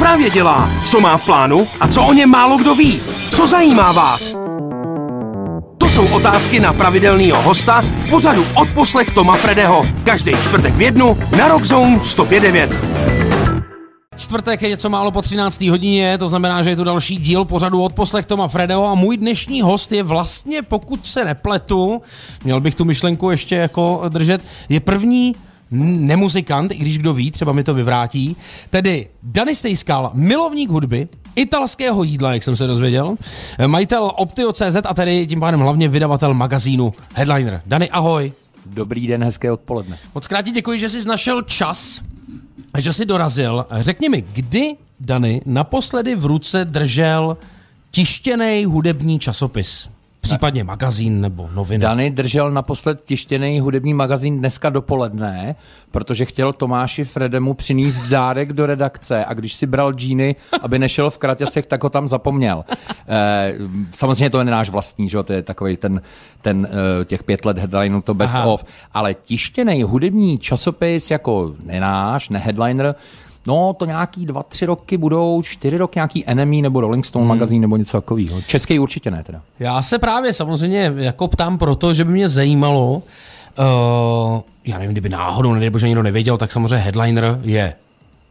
právě dělá, co má v plánu a co o něm málo kdo ví. Co zajímá vás? To jsou otázky na pravidelného hosta v pořadu Odposlech Toma Fredeho. Každý čtvrtek v jednu na Rockzone 105.9. Čtvrtek je něco málo po 13. hodině, to znamená, že je tu další díl pořadu od poslech Toma Fredeho a můj dnešní host je vlastně, pokud se nepletu, měl bych tu myšlenku ještě jako držet, je první nemuzikant, i když kdo ví, třeba mi to vyvrátí, tedy Dany Stejskal, milovník hudby, italského jídla, jak jsem se dozvěděl, majitel Optio.cz a tedy tím pádem hlavně vydavatel magazínu Headliner. Dany, ahoj. Dobrý den, hezké odpoledne. Moc krát děkuji, že jsi našel čas, že jsi dorazil. Řekni mi, kdy Dany naposledy v ruce držel tištěný hudební časopis? Případně magazín nebo noviny. Dany držel naposled tištěný hudební magazín dneska dopoledne, protože chtěl Tomáši Fredemu přinést dárek do redakce a když si bral džíny, aby nešel v kratěsech, tak ho tam zapomněl. Eh, samozřejmě to je náš vlastní, že? to je takový ten, ten eh, těch pět let headliner, to best Aha. of, ale tištěný hudební časopis jako nenáš, ne headliner, No, to nějaký dva, tři roky budou, čtyři roky nějaký Enemy nebo Rolling Stone hmm. magazín nebo něco takového. Český určitě ne teda. Já se právě samozřejmě jako ptám proto, že by mě zajímalo, uh, já nevím, kdyby náhodou, nebo že někdo nevěděl, tak samozřejmě Headliner je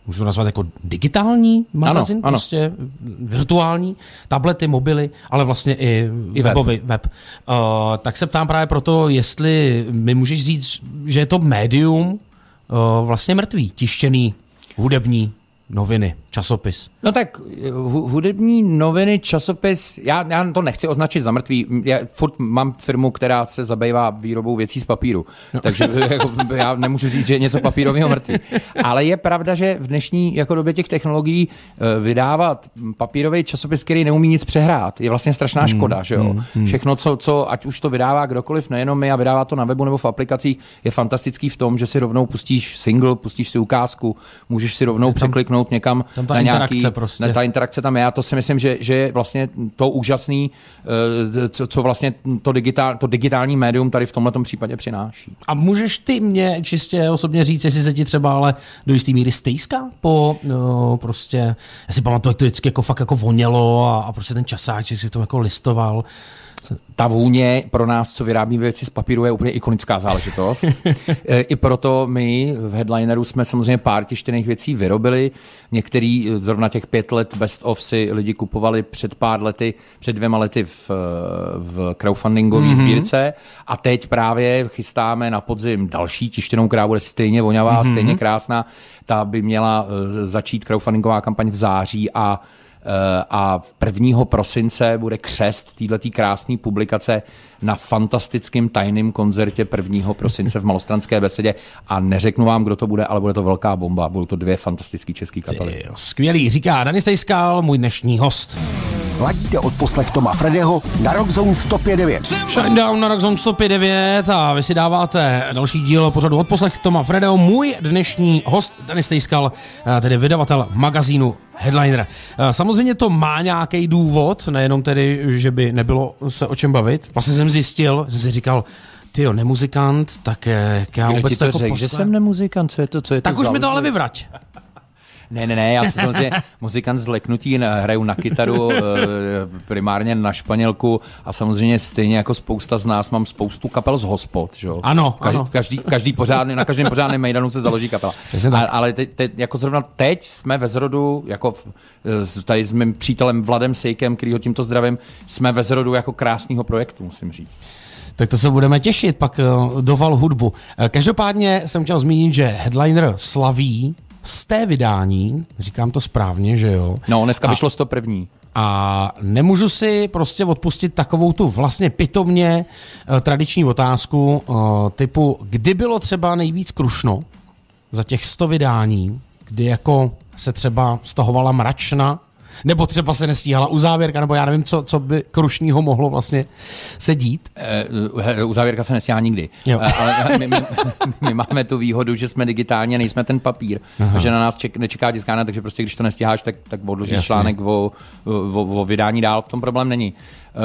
můžu to nazvat jako digitální magazín, ano, prostě ano. virtuální, tablety, mobily, ale vlastně i, I webový web. web. Uh, tak se ptám právě proto, jestli mi můžeš říct, že je to médium uh, vlastně mrtvý, tištěný hudební noviny, časopis. No tak hudební noviny, časopis, já, já to nechci označit za mrtvý. Já furt mám firmu, která se zabývá výrobou věcí z papíru, no. takže jako, já nemůžu říct, že je něco papírového mrtvý. Ale je pravda, že v dnešní jako době těch technologií eh, vydávat papírový časopis, který neumí nic přehrát, je vlastně strašná hmm, škoda, že jo? Hmm. Všechno, co, co, ať už to vydává kdokoliv, nejenom my, a vydává to na webu nebo v aplikacích, je fantastický v tom, že si rovnou pustíš single, pustíš si ukázku, můžeš si rovnou překliknout někam tam ta na nějaký, interakce prostě. Ne, ta interakce tam je a to si myslím, že, že je vlastně to úžasný, eh, co, co vlastně to, digitál, to digitální médium tady v tomhle případě přináší. A můžeš ty mě čistě osobně říct, jestli se ti třeba ale do jistý míry stejská po no, prostě, já si pamatuju, jak to vždycky jako fakt jako vonělo a, a prostě ten časáček si to jako listoval ta vůně pro nás, co vyrábí věci z papíru, je úplně ikonická záležitost. E, I proto my v Headlineru jsme samozřejmě pár tištěných věcí vyrobili. Některý, e, zrovna těch pět let best of si lidi kupovali před pár lety, před dvěma lety v, v crowdfundingové mm-hmm. sbírce a teď právě chystáme na podzim další tištěnou, která bude stejně vonavá, mm-hmm. stejně krásná. Ta by měla začít crowdfundingová kampaň v září a Eh, a 1. prosince bude křest této krásné publikace na fantastickém tajném koncertě 1. prosince v Malostranské besedě a neřeknu vám, kdo to bude, ale bude to velká bomba. Budou to dvě fantastické české kapely. Skvělý, říká Dani Stejskal, můj dnešní host. Ladíte od poslech Toma Fredeho na Rockzone 105.9. Shinedown na Rockzone 105.9 a vy si dáváte další díl pořadu od poslech Toma Fredeho. Můj dnešní host Denis Stejskal, eh, tedy vydavatel magazínu Headliner. Eh, samozřejmě to má nějaký důvod, nejenom tedy, že by nebylo se o čem bavit. Vlastně jsem zjistil, jsem si říkal, ty jo, nemuzikant, tak jak já Kdo vůbec to jako řek, posle... že jsem nemuzikant, co je to, co je tak to už mi to ale vyvrať. Ne, ne, ne, já jsem samozřejmě muzikant z leknutí, hraju na kytaru, eh, primárně na španělku a samozřejmě stejně jako spousta z nás mám spoustu kapel z hospod, že? Ano, každý, ano. Každý, každý pořádný, na každém pořádném mejdanu se založí kapela. A, ale teď, teď, jako zrovna teď jsme ve zrodu, jako v, tady s mým přítelem Vladem Sejkem, který ho tímto zdravím, jsme ve zrodu jako krásného projektu, musím říct. Tak to se budeme těšit, pak eh, doval hudbu. Eh, každopádně jsem chtěl zmínit, že Headliner slaví z té vydání, říkám to správně, že jo? No, dneska a, vyšlo to první. A nemůžu si prostě odpustit takovou tu vlastně pitomně uh, tradiční otázku uh, typu, kdy bylo třeba nejvíc krušno za těch 100 vydání, kdy jako se třeba stahovala mračna nebo třeba se nestíhala uzávěrka, nebo já nevím, co, co by krušního mohlo vlastně se dít. E, uzávěrka se nestíhá nikdy. Jo. E, ale my, my, my, máme tu výhodu, že jsme digitálně, nejsme ten papír, Aha. že na nás ček, nečeká tiskárna, takže prostě když to nestíháš, tak, tak odložíš článek o, o, o, vydání dál, v tom problém není.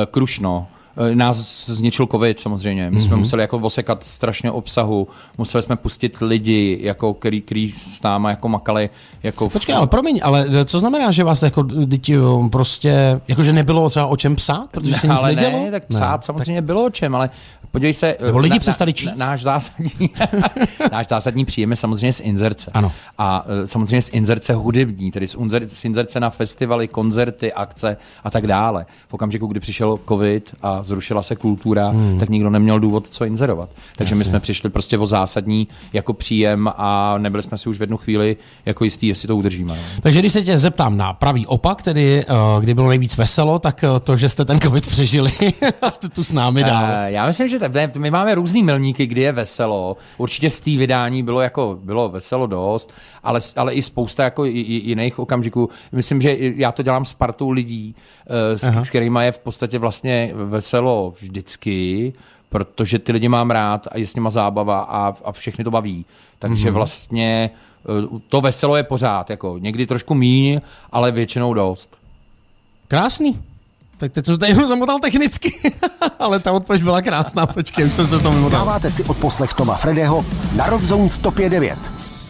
E, krušno nás zničil covid samozřejmě. My jsme mm-hmm. museli jako osekat strašně obsahu, museli jsme pustit lidi, jako, který, který s náma jako makali. Jako Počkej, ale promiň, ale co znamená, že vás jako děti prostě, jakože nebylo třeba o čem psát, protože se nic ale nedělo? Ne, tak psát ne, samozřejmě tak... bylo o čem, ale podívej se. Nebo lidi na, přestali číst. Na, náš, zásadní, náš zásadní příjem je samozřejmě z inzerce. Ano. A samozřejmě z inzerce hudební, tedy z, unzer, z inzerce na festivaly, koncerty, akce a tak dále. V okamžiku, kdy přišel covid a zrušila se kultura, hmm. tak nikdo neměl důvod co inzerovat. Takže Jasně. my jsme přišli prostě o zásadní jako příjem a nebyli jsme si už v jednu chvíli jako jistý, jestli to udržíme. No. Takže když se tě zeptám na pravý opak, tedy uh, kdy bylo nejvíc veselo, tak uh, to, že jste ten covid přežili a jste tu s námi dál. Uh, já myslím, že my máme různý milníky, kdy je veselo. Určitě z té vydání bylo jako bylo veselo dost, ale, ale i spousta jako jiných okamžiků. Myslím, že já to dělám s partou lidí, s, s kterými je v podstatě vlastně veselo vracelo vždycky, protože ty lidi mám rád a je s nima zábava a, a všechny to baví. Takže mm-hmm. vlastně eh, to veselo je pořád, jako někdy trošku míň, ale většinou dost. Krásný. Tak teď jsem tady zamotal technicky, ale ta odpověď byla krásná, počkej, už jsem se to vymotal. Dáváte si odposlech Toma Fredeho na Rockzone 105.9.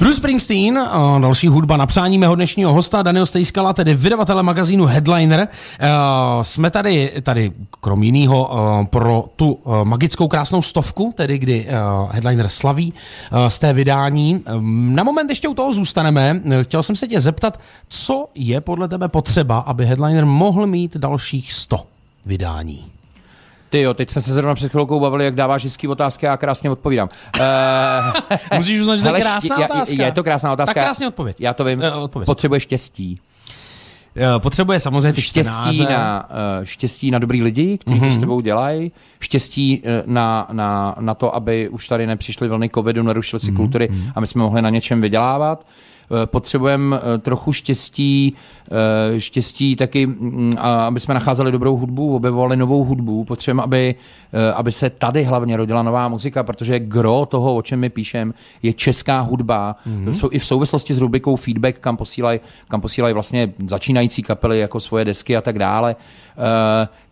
Bruce Springsteen, další hudba na přání mého dnešního hosta, Daniel Stejskala, tedy vydavatele magazínu Headliner. Jsme tady, tady krom jiného, pro tu magickou krásnou stovku, tedy kdy Headliner slaví z té vydání. Na moment ještě u toho zůstaneme. Chtěl jsem se tě zeptat, co je podle tebe potřeba, aby Headliner mohl mít dalších 100 vydání? Ty jo, teď jsme se zrovna před chvilkou bavili, jak dáváš hezký otázky a já krásně odpovídám. Uh, Musíš uznat, že to je krásná je, otázka. Je to krásná otázka. Tak krásně odpověď. Já to vím. Uh, odpověď. Potřebuje štěstí. Potřebuje samozřejmě ty štěstí na, štěstí na dobrý lidi, kteří mm-hmm. to s mhm. tebou dělají, štěstí na, na, na to, aby už tady nepřišly vlny covidu, nerušily si mm-hmm. kultury a my jsme mohli na něčem vydělávat. Eh, potřebujeme eh, trochu štěstí, eh, štěstí taky, mm, aby jsme nacházeli dobrou hudbu, objevovali novou hudbu. Potřebujeme, aby, aby se tady hlavně rodila nová muzika, protože gro toho, o čem my píšem, je česká hudba. Mm-hmm. I v souvislosti s rubrikou feedback, kam posílají kam posílaj vlastně začínající kapely jako svoje desky a tak dále.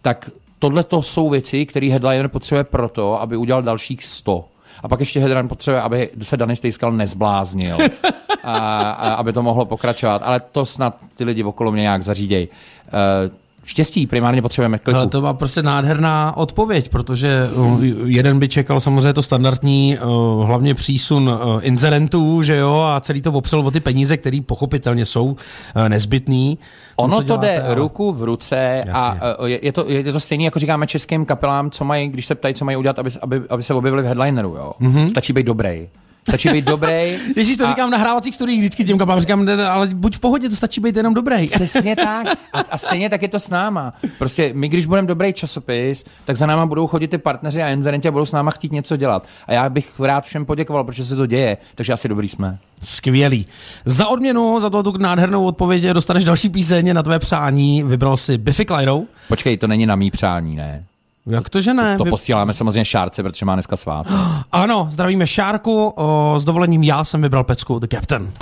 Tak tohle to jsou věci, které headliner potřebuje proto, aby udělal dalších 100. A pak ještě Hedran potřebuje, aby se Danny Stejskal nezbláznil, a, a, aby to mohlo pokračovat. Ale to snad ty lidi okolo mě nějak zařídějí. Uh, štěstí primárně potřebujeme kliku. Ale to má prostě nádherná odpověď, protože uh, jeden by čekal samozřejmě to standardní, uh, hlavně přísun inzerentů, že jo, a celý to opřel o ty peníze, které pochopitelně jsou nezbytný. Ono to děláte, jde ale... ruku v ruce Jasně. a je, je, to, je to stejné, jako říkáme českým kapelám, co mají, když se ptají, co mají udělat, aby, aby, aby se objevili v headlineru. Jo? Mm-hmm. Stačí být dobrý. Stačí být dobrý. Ježíš, to a... říkám na hrávacích studiích vždycky těm kapám, říkám, ale buď v pohodě, to stačí být jenom dobrý. Přesně tak. A, a stejně tak je to s náma. Prostě my, když budeme dobrý časopis, tak za náma budou chodit ty partneři a inzerenti a budou s náma chtít něco dělat. A já bych rád všem poděkoval, protože se to děje, takže asi dobrý jsme. Skvělý. Za odměnu, za tu nádhernou odpověď dostaneš další píseň na tvé přání. Vybral si Biffy Clyro. Počkej, to není na mý přání, ne? Jak to, že ne? To, to posíláme samozřejmě Šárce, protože má dneska svát. Ano, zdravíme Šárku, o, s dovolením já jsem vybral pecku The Captain.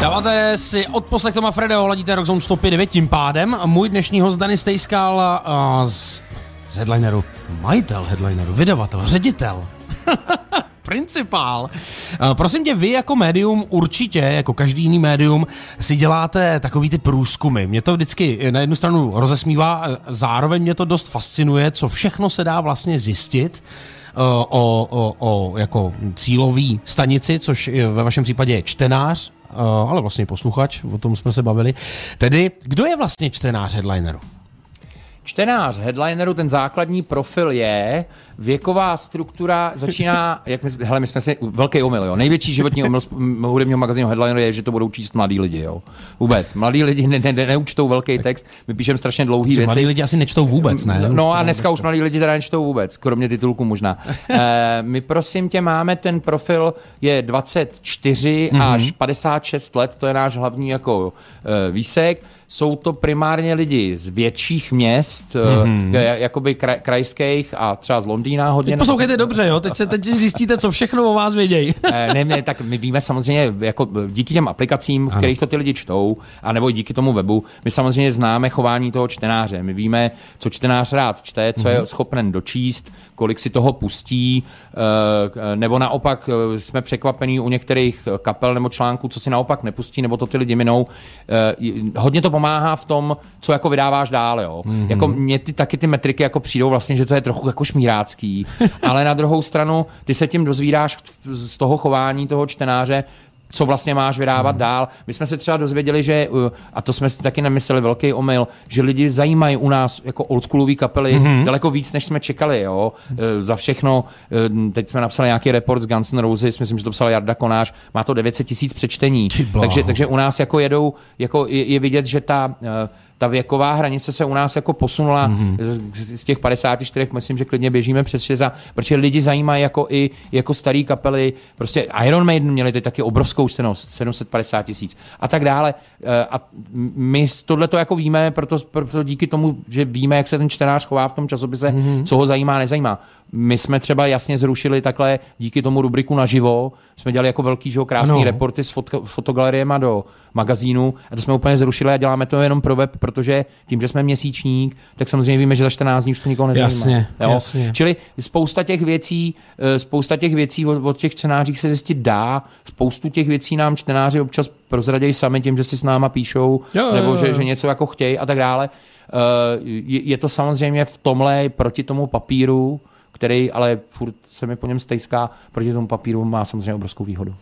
Dáváte si odposlech Toma Fredeho, ladíte Rockzone 105 tím pádem. Můj dnešní host Danny Stejskal z, z headlineru, majitel headlineru, vydavatel, ředitel. principál. Eh, prosím tě, vy jako médium určitě, jako každý jiný médium, si děláte takový ty průzkumy. Mě to vždycky na jednu stranu rozesmívá, eh, zároveň mě to dost fascinuje, co všechno se dá vlastně zjistit eh, o, o, o jako cílový stanici, což ve vašem případě je čtenář, ale vlastně posluchač, o tom jsme se bavili. Tedy, kdo je vlastně čtenář headlineru? Čtenář headlineru, ten základní profil je, věková struktura začíná, jak my, hele, my jsme si, velký omyl, jo. Největší životní omyl hudebního magazínu Headlineru je, že to budou číst mladí lidi, jo. Vůbec. Mladí lidi ne, ne, ne, neučtou velký text, my píšeme strašně dlouhý věci. Mladí lidi asi nečtou vůbec, ne? No a dneska už mladí lidi teda nečtou vůbec, kromě titulku možná. e, my prosím tě máme ten profil, je 24 mm-hmm. až 56 let, to je náš hlavní jako e, výsek jsou to primárně lidi z větších měst, mm-hmm. jakoby kraj, krajských a třeba z Londýna hodně. Teď poslouchejte dobře, jo? Teď se teď zjistíte, co všechno o vás vědějí. Eh, ne, ne, tak my víme samozřejmě, jako díky těm aplikacím, v ano. kterých to ty lidi čtou, anebo díky tomu webu, my samozřejmě známe chování toho čtenáře. My víme, co čtenář rád čte, co mm-hmm. je schopen dočíst, kolik si toho pustí, eh, nebo naopak jsme překvapení u některých kapel nebo článků, co si naopak nepustí, nebo to ty lidi minou. Hodně to pomáhá v tom, co jako vydáváš dál. Jo. Mm-hmm. Jako mě ty, taky ty metriky jako přijdou vlastně, že to je trochu jako šmírácký, ale na druhou stranu ty se tím dozvídáš z toho chování toho čtenáře, co vlastně máš vydávat hmm. dál. My jsme se třeba dozvěděli, že, uh, a to jsme si taky nemysleli, velký omyl, že lidi zajímají u nás jako oldschoolový kapely hmm. daleko víc, než jsme čekali. Jo? Uh, za všechno, uh, teď jsme napsali nějaký report z Guns N' Roses, myslím, že to psal Jarda Konáš, má to 900 tisíc přečtení. Takže, takže u nás jako jedou, jako je, je vidět, že ta ta věková hranice se u nás jako posunula mm-hmm. z, z těch 54, myslím, že klidně běžíme přes 60, protože lidi zajímají jako i jako starý kapely, prostě Iron Maiden měli teď taky obrovskou čtenost, 750 tisíc a tak dále. Eh, a my tohle to jako víme, proto, proto díky tomu, že víme, jak se ten čtenář chová v tom časopise, mm-hmm. co ho zajímá, nezajímá. My jsme třeba jasně zrušili takhle díky tomu rubriku naživo. Jsme dělali jako velký, že krásný ano. reporty s foto, fotogaleriema do magazínu a to jsme úplně zrušili a děláme to jenom pro web, protože tím, že jsme měsíčník, tak samozřejmě víme, že za 14 dní už to nikoho nezajímá. Jasně, jo? jasně. Čili spousta těch věcí, eh, spousta těch věcí od, od těch čtenářích se zjistit dá, spoustu těch věcí nám čtenáři občas prozradějí sami tím, že si s náma píšou, jo, nebo jo, jo. Že, že něco jako chtějí a tak dále. Eh, je, je to samozřejmě v tomhle proti tomu papíru, který ale furt se mi po něm stejská, proti tomu papíru má samozřejmě obrovskou výhodu.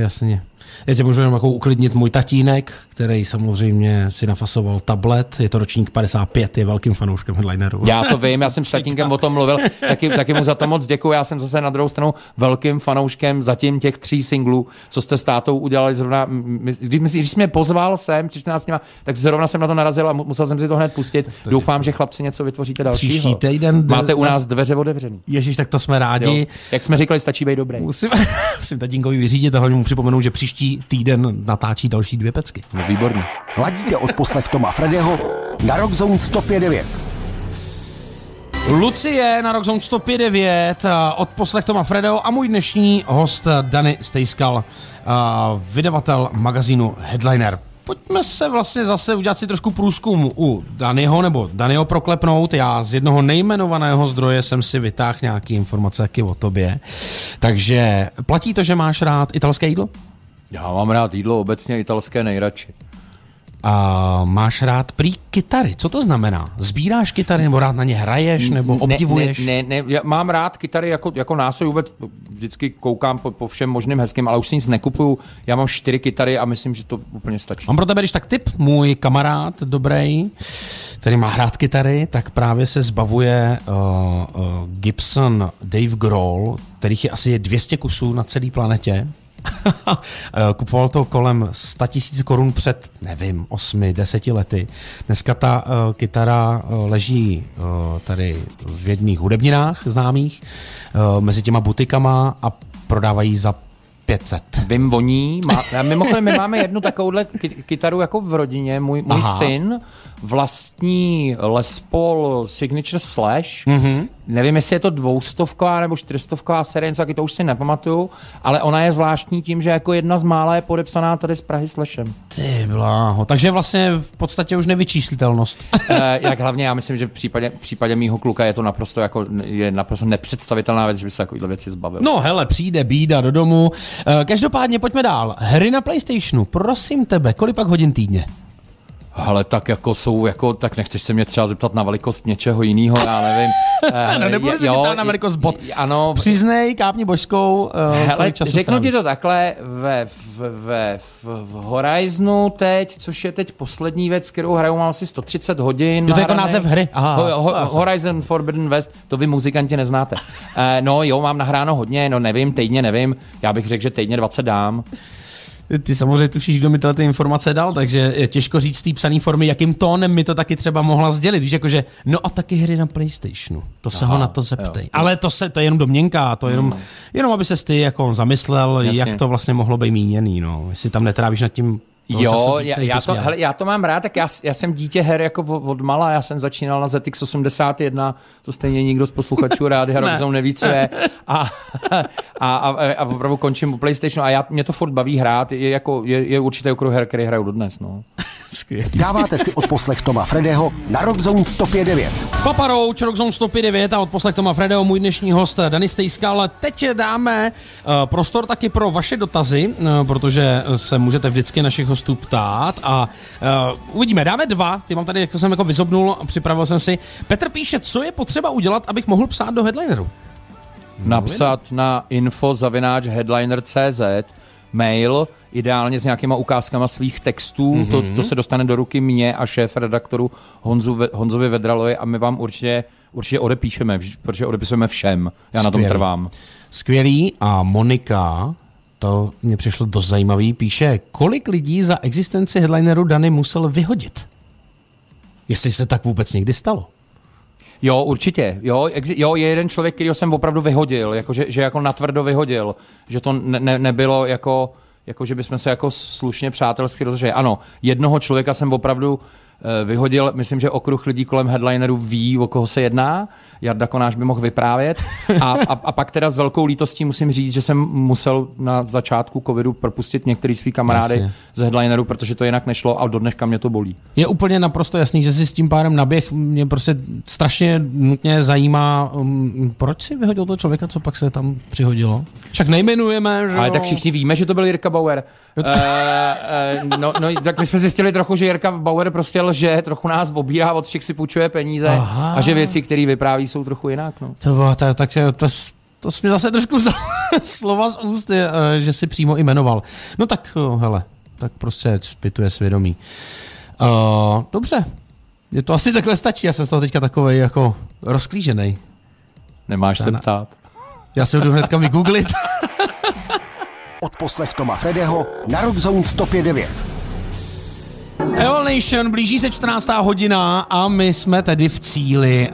Jasně. Já tě můžu jenom jako uklidnit můj tatínek, který samozřejmě si nafasoval tablet, je to ročník 55, je velkým fanouškem headlineru. Já to vím, já jsem s tatínkem o tom mluvil, taky, taky mu za to moc děkuji. Já jsem zase na druhou stranu velkým fanouškem zatím těch tří singlů, co jste s tátou udělali zrovna. Když, když mě pozval sem 14 dněma, tak zrovna jsem na to narazil a musel jsem si to hned pustit. Doufám, že chlapci něco vytvoříte dalšího. Příští týden máte u nás dveře otevřený. Ježíš, tak to jsme rádi. Jo. Jak jsme říkali, stačí být dobrý. Musím, musím tatínkovi vyřídit a mu připomenout, že příští týden natáčí další dvě pecky. No výborně. Ladíte od poslech Toma Fredeho na Rockzone 105.9. Lucie na Rockzone 105.9 od poslech Toma Fredeho a můj dnešní host Dany Stejskal, vydavatel magazínu Headliner pojďme se vlastně zase udělat si trošku průzkum u Danyho, nebo Danyho proklepnout. Já z jednoho nejmenovaného zdroje jsem si vytáhl nějaké informace taky o tobě. Takže platí to, že máš rád italské jídlo? Já mám rád jídlo obecně italské nejradši. A máš rád prý kytary. Co to znamená? Sbíráš kytary, nebo rád na ně hraješ, nebo obdivuješ? Ne, ne, ne, já mám rád kytary jako, jako nástroj, vůbec vždycky koukám po, po všem možným hezkým, ale už si nic nekupuju. Já mám čtyři kytary a myslím, že to úplně stačí. Mám pro tebe, když tak tip, můj kamarád dobrý, který má hrát kytary, tak právě se zbavuje uh, uh, Gibson Dave Grohl, kterých je asi 200 kusů na celé planetě kupoval to kolem 100 tisíc korun před, nevím, 8, 10 lety. Dneska ta uh, kytara uh, leží uh, tady v jedných hudebninách známých, uh, mezi těma butikama a prodávají za 500. Vím voní. Má, mimochodem, my máme jednu takovouhle kytaru jako v rodině. Můj, můj syn vlastní Les Paul Signature Slash. Mm-hmm. Nevím, jestli je to dvoustovková nebo čtyřstovková série, taky to už si nepamatuju, ale ona je zvláštní tím, že jako jedna z mála je podepsaná tady z Prahy Slashem. Ty bláho, takže vlastně v podstatě už nevyčíslitelnost. e, jak hlavně já myslím, že v případě, v případě mýho kluka je to naprosto jako je naprosto nepředstavitelná věc, že by se takovýhle věci zbavil. No hele, přijde bída do domu. E, každopádně pojďme dál. Hry na PlayStationu, prosím tebe, kolik pak hodin týdně? Ale tak jako jsou, jako, tak nechceš se mě třeba zeptat na velikost něčeho jiného, já nevím. no, nebudu se ptát na velikost bot. Ano. Přiznej, kápni božskou, uh, Hele, řeknu ti to takhle, ve, ve, ve, v Horizonu teď, což je teď poslední věc, kterou hraju, mám asi 130 hodin. Jo, to je jako název hry. Aha, ho, ho, Horizon Forbidden West, to vy muzikanti neznáte. uh, no jo, mám nahráno hodně, no nevím, týdně nevím, já bych řekl, že týdně 20 dám ty samozřejmě tušíš, kdo mi tyhle ty informace dal, takže je těžko říct z té psané formy, jakým tónem mi to taky třeba mohla sdělit. Víš, jakože, no a taky hry na PlayStationu. To se Aha, ho na to zeptej. Jo. Ale to, se, to je jenom domněnka, to je jenom, jenom aby se ty jako zamyslel, Jasně. jak to vlastně mohlo být míněný. No. Jestli tam netrávíš nad tím Jo, já, já, to, hele, já to mám rád, tak já, já jsem dítě her jako od mala, já jsem začínal na ZX 81, to stejně nikdo z posluchačů rádi ne. neví, co je. A, a, a, a opravdu končím u PlayStationu a já, mě to furt baví hrát, je, jako, je, je určitě okruh her, který hraju dodnes. No. Dáváte si odposlech Toma Fredeho na Rockzone 105.9. Papa Roach, Rockzone 105.9 a odposlech Toma Fredeho, můj dnešní host Dani Stejskal. Teď dáme uh, prostor taky pro vaše dotazy, uh, protože se můžete vždycky našich hostů ptát a uh, uvidíme. Dáme dva, ty mám tady, jak jsem jako vyzobnul, připravil jsem si. Petr píše, co je potřeba udělat, abych mohl psát do headlineru. Napsat na info zavináč headliner.cz mail, ideálně s nějakýma ukázkama svých textů. Mm-hmm. To, to se dostane do ruky mě a šéf redaktoru Honzu, Honzovi Vedralovi a my vám určitě, určitě odepíšeme, protože odepisujeme všem. Já Skvělý. na tom trvám. Skvělý. A Monika, to mě přišlo dost zajímavý, píše, kolik lidí za existenci headlineru Dany musel vyhodit? Jestli se tak vůbec někdy stalo. Jo, určitě. Jo, jo, je jeden člověk, který jsem opravdu vyhodil, jako že, že jako natvrdo vyhodil, že to ne, ne, nebylo jako, jako, že bychom se jako slušně přátelsky rozhodli. Ano, jednoho člověka jsem opravdu vyhodil, myslím, že okruh lidí kolem headlineru ví, o koho se jedná. Jarda Konáš by mohl vyprávět. A, a, a pak teda s velkou lítostí musím říct, že jsem musel na začátku covidu propustit některý svý kamarády Jasně. z headlineru, protože to jinak nešlo a do dneška mě to bolí. Je úplně naprosto jasný, že si s tím párem naběh. Mě prostě strašně nutně zajímá, um, proč si vyhodil toho člověka, co pak se tam přihodilo. Však nejmenujeme, že Ale jo? tak všichni víme, že to byl Jirka Bauer. Uh, uh, no, no, tak my jsme zjistili trochu, že Jirka Bauer prostě lže, trochu nás obírá, od všech si půjčuje peníze Aha. a že věci, které vypráví, jsou trochu jinak. No. To bylo, tak, tak to, to jsi mi zase trošku vzal slova z úst, je, eh, že si přímo jmenoval. No tak, hele, tak prostě zpětuje svědomí. Uh, dobře, je to asi takhle stačí, já jsem z toho teďka takový jako rozklížený. Nemáš se ptát. Já se jdu hnedka vygooglit. Od poslech Toma Fredeho na Rockzone 105.9. Eol Nation, blíží se 14. hodina a my jsme tedy v cíli.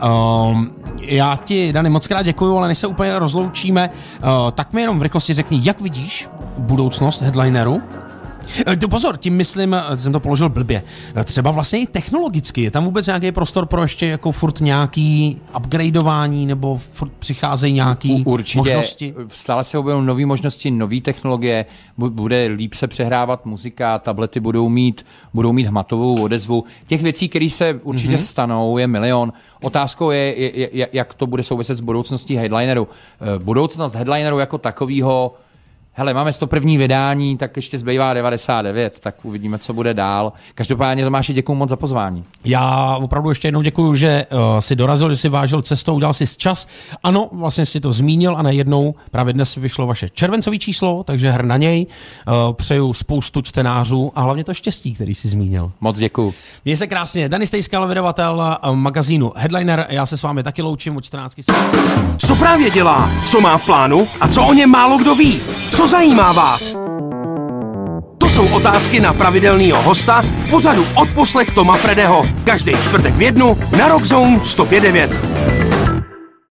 Um, já ti, Dani, moc krát děkuju, ale než se úplně rozloučíme, uh, tak mi jenom v rychlosti řekni, jak vidíš budoucnost headlineru to pozor, tím myslím, eh, jsem to položil blbě. Eh, třeba vlastně i technologicky. Je tam vůbec nějaký prostor pro ještě jako furt nějaký upgradeování nebo furt přicházejí nějaký Určitě. možnosti? Stále se objevují nové možnosti, nové technologie. Bude líp se přehrávat muzika, tablety budou mít, budou mít hmatovou odezvu. Těch věcí, které se určitě mm-hmm. stanou, je milion. Otázkou je, je, je, jak to bude souviset s budoucností headlineru. Budoucnost headlineru jako takového hele, máme 101. vydání, tak ještě zbývá 99, tak uvidíme, co bude dál. Každopádně Tomáši, děkuji moc za pozvání. Já opravdu ještě jednou děkuji, že uh, si dorazil, že si vážil cestou, udělal si čas. Ano, vlastně si to zmínil a najednou právě dnes vyšlo vaše červencové číslo, takže hr na něj. Uh, přeju spoustu čtenářů a hlavně to štěstí, který si zmínil. Moc děkuji. Měj se krásně. Dani Stejskal, vydavatel uh, magazínu Headliner. Já se s vámi taky loučím od 14. Co právě dělá? Co má v plánu? A co o něm málo kdo ví? Co zajímá vás? To jsou otázky na pravidelného hosta v pořadu Odposlech Toma Fredeho. Každý čtvrtek v jednu na Rockzone 105.9.